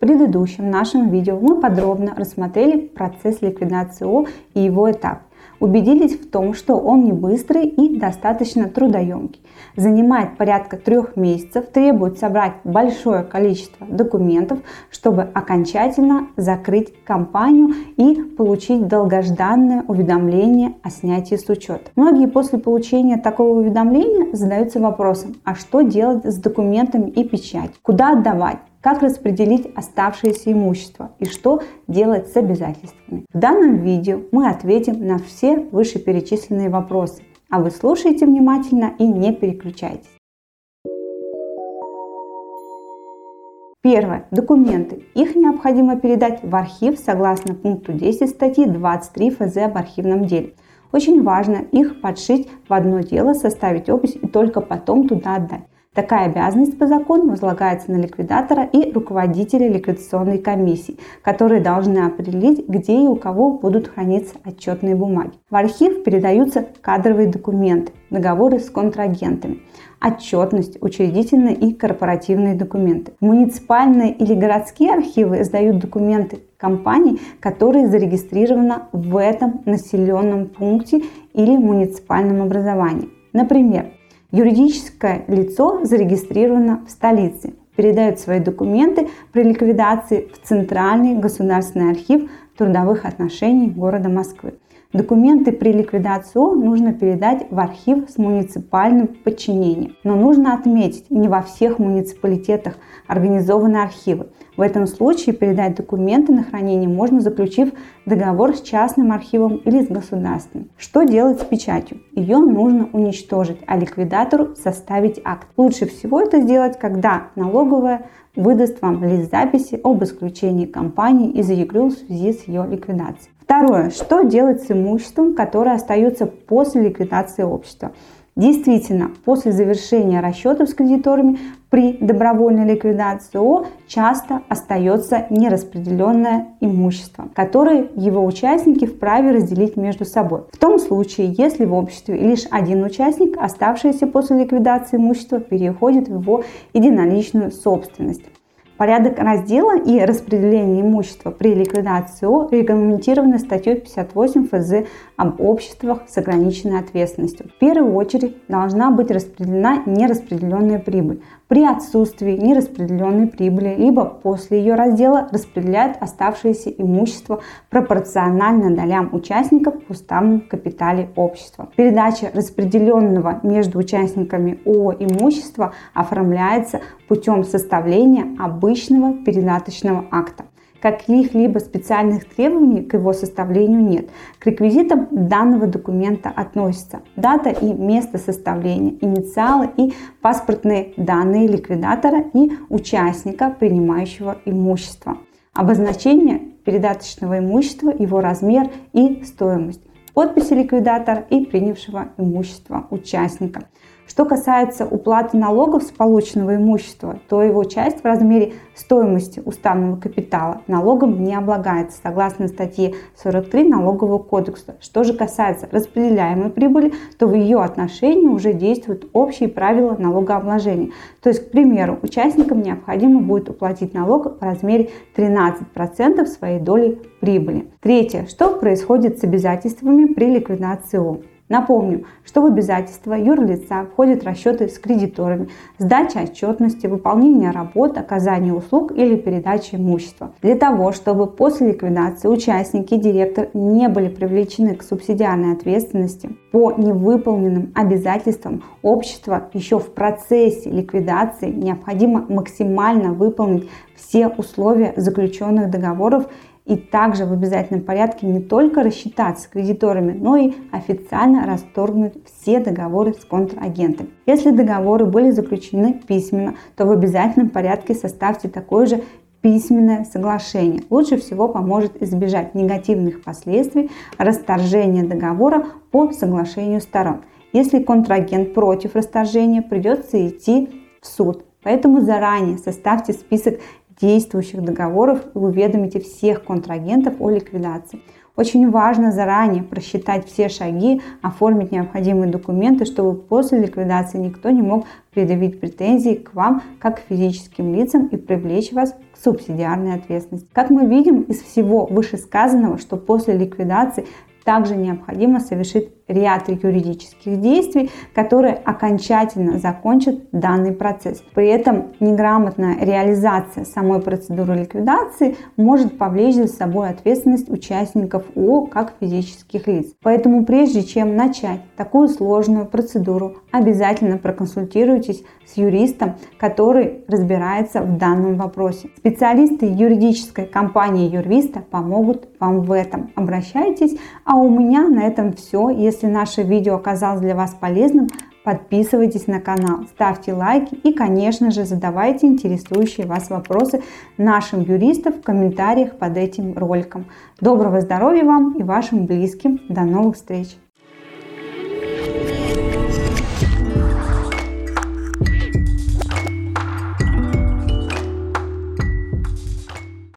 предыдущем нашем видео мы подробно рассмотрели процесс ликвидации ООО и его этап убедились в том, что он не быстрый и достаточно трудоемкий. Занимает порядка трех месяцев, требует собрать большое количество документов, чтобы окончательно закрыть компанию и получить долгожданное уведомление о снятии с учета. Многие после получения такого уведомления задаются вопросом, а что делать с документами и печать, куда отдавать, как распределить оставшееся имущество и что делать с обязательствами. В данном видео мы ответим на все вышеперечисленные вопросы, а вы слушайте внимательно и не переключайтесь. Первое. Документы. Их необходимо передать в архив согласно пункту 10 статьи 23 ФЗ об архивном деле. Очень важно их подшить в одно дело, составить опись и только потом туда отдать. Такая обязанность по закону возлагается на ликвидатора и руководителя ликвидационной комиссии, которые должны определить, где и у кого будут храниться отчетные бумаги. В архив передаются кадровые документы, договоры с контрагентами, отчетность, учредительные и корпоративные документы. Муниципальные или городские архивы издают документы компаний, которые зарегистрированы в этом населенном пункте или муниципальном образовании. Например, Юридическое лицо зарегистрировано в столице, передает свои документы при ликвидации в Центральный государственный архив трудовых отношений города Москвы. Документы при ликвидации нужно передать в архив с муниципальным подчинением. Но нужно отметить, не во всех муниципалитетах организованы архивы. В этом случае передать документы на хранение можно, заключив договор с частным архивом или с государственным. Что делать с печатью? Ее нужно уничтожить, а ликвидатору составить акт. Лучше всего это сделать, когда налоговая выдаст вам лист записи об исключении компании из ЕГРЮ в связи с ее ликвидацией. Второе. Что делать с имуществом, которое остается после ликвидации общества? Действительно, после завершения расчетов с кредиторами при добровольной ликвидации ООО часто остается нераспределенное имущество, которое его участники вправе разделить между собой. В том случае, если в обществе лишь один участник, оставшееся после ликвидации имущества переходит в его единоличную собственность. Порядок раздела и распределения имущества при ликвидации ООО регламентированы статьей 58 ФЗ об обществах с ограниченной ответственностью. В первую очередь должна быть распределена нераспределенная прибыль. При отсутствии нераспределенной прибыли, либо после ее раздела распределяют оставшееся имущество пропорционально долям участников в уставном капитале общества. Передача распределенного между участниками ООО имущества оформляется путем составления обычного передаточного акта. Каких-либо специальных требований к его составлению нет. К реквизитам данного документа относятся дата и место составления, инициалы и паспортные данные ликвидатора и участника принимающего имущества, обозначение передаточного имущества, его размер и стоимость, подписи ликвидатора и принявшего имущества участника – что касается уплаты налогов с полученного имущества, то его часть в размере стоимости уставного капитала налогом не облагается согласно статье 43 Налогового кодекса. Что же касается распределяемой прибыли, то в ее отношении уже действуют общие правила налогообложения. То есть, к примеру, участникам необходимо будет уплатить налог в размере 13% своей доли прибыли. Третье. Что происходит с обязательствами при ликвидации ООО? Напомню, что в обязательства юрлица входят расчеты с кредиторами, сдача отчетности, выполнение работ, оказание услуг или передача имущества. Для того, чтобы после ликвидации участники и директор не были привлечены к субсидиарной ответственности по невыполненным обязательствам общества еще в процессе ликвидации необходимо максимально выполнить все условия заключенных договоров и также в обязательном порядке не только рассчитаться с кредиторами, но и официально расторгнуть все договоры с контрагентами. Если договоры были заключены письменно, то в обязательном порядке составьте такое же письменное соглашение. Лучше всего поможет избежать негативных последствий расторжения договора по соглашению сторон. Если контрагент против расторжения, придется идти в суд. Поэтому заранее составьте список действующих договоров и уведомите всех контрагентов о ликвидации. Очень важно заранее просчитать все шаги, оформить необходимые документы, чтобы после ликвидации никто не мог предъявить претензии к вам как к физическим лицам и привлечь вас к субсидиарной ответственности. Как мы видим из всего вышесказанного, что после ликвидации также необходимо совершить ряд юридических действий, которые окончательно закончат данный процесс. При этом неграмотная реализация самой процедуры ликвидации может повлечь за собой ответственность участников ООО как физических лиц. Поэтому прежде чем начать такую сложную процедуру, обязательно проконсультируйтесь с юристом, который разбирается в данном вопросе. Специалисты юридической компании Юрвиста помогут вам в этом. Обращайтесь. А у меня на этом все. Если если наше видео оказалось для вас полезным, подписывайтесь на канал, ставьте лайки и, конечно же, задавайте интересующие вас вопросы нашим юристам в комментариях под этим роликом. Доброго здоровья вам и вашим близким. До новых встреч!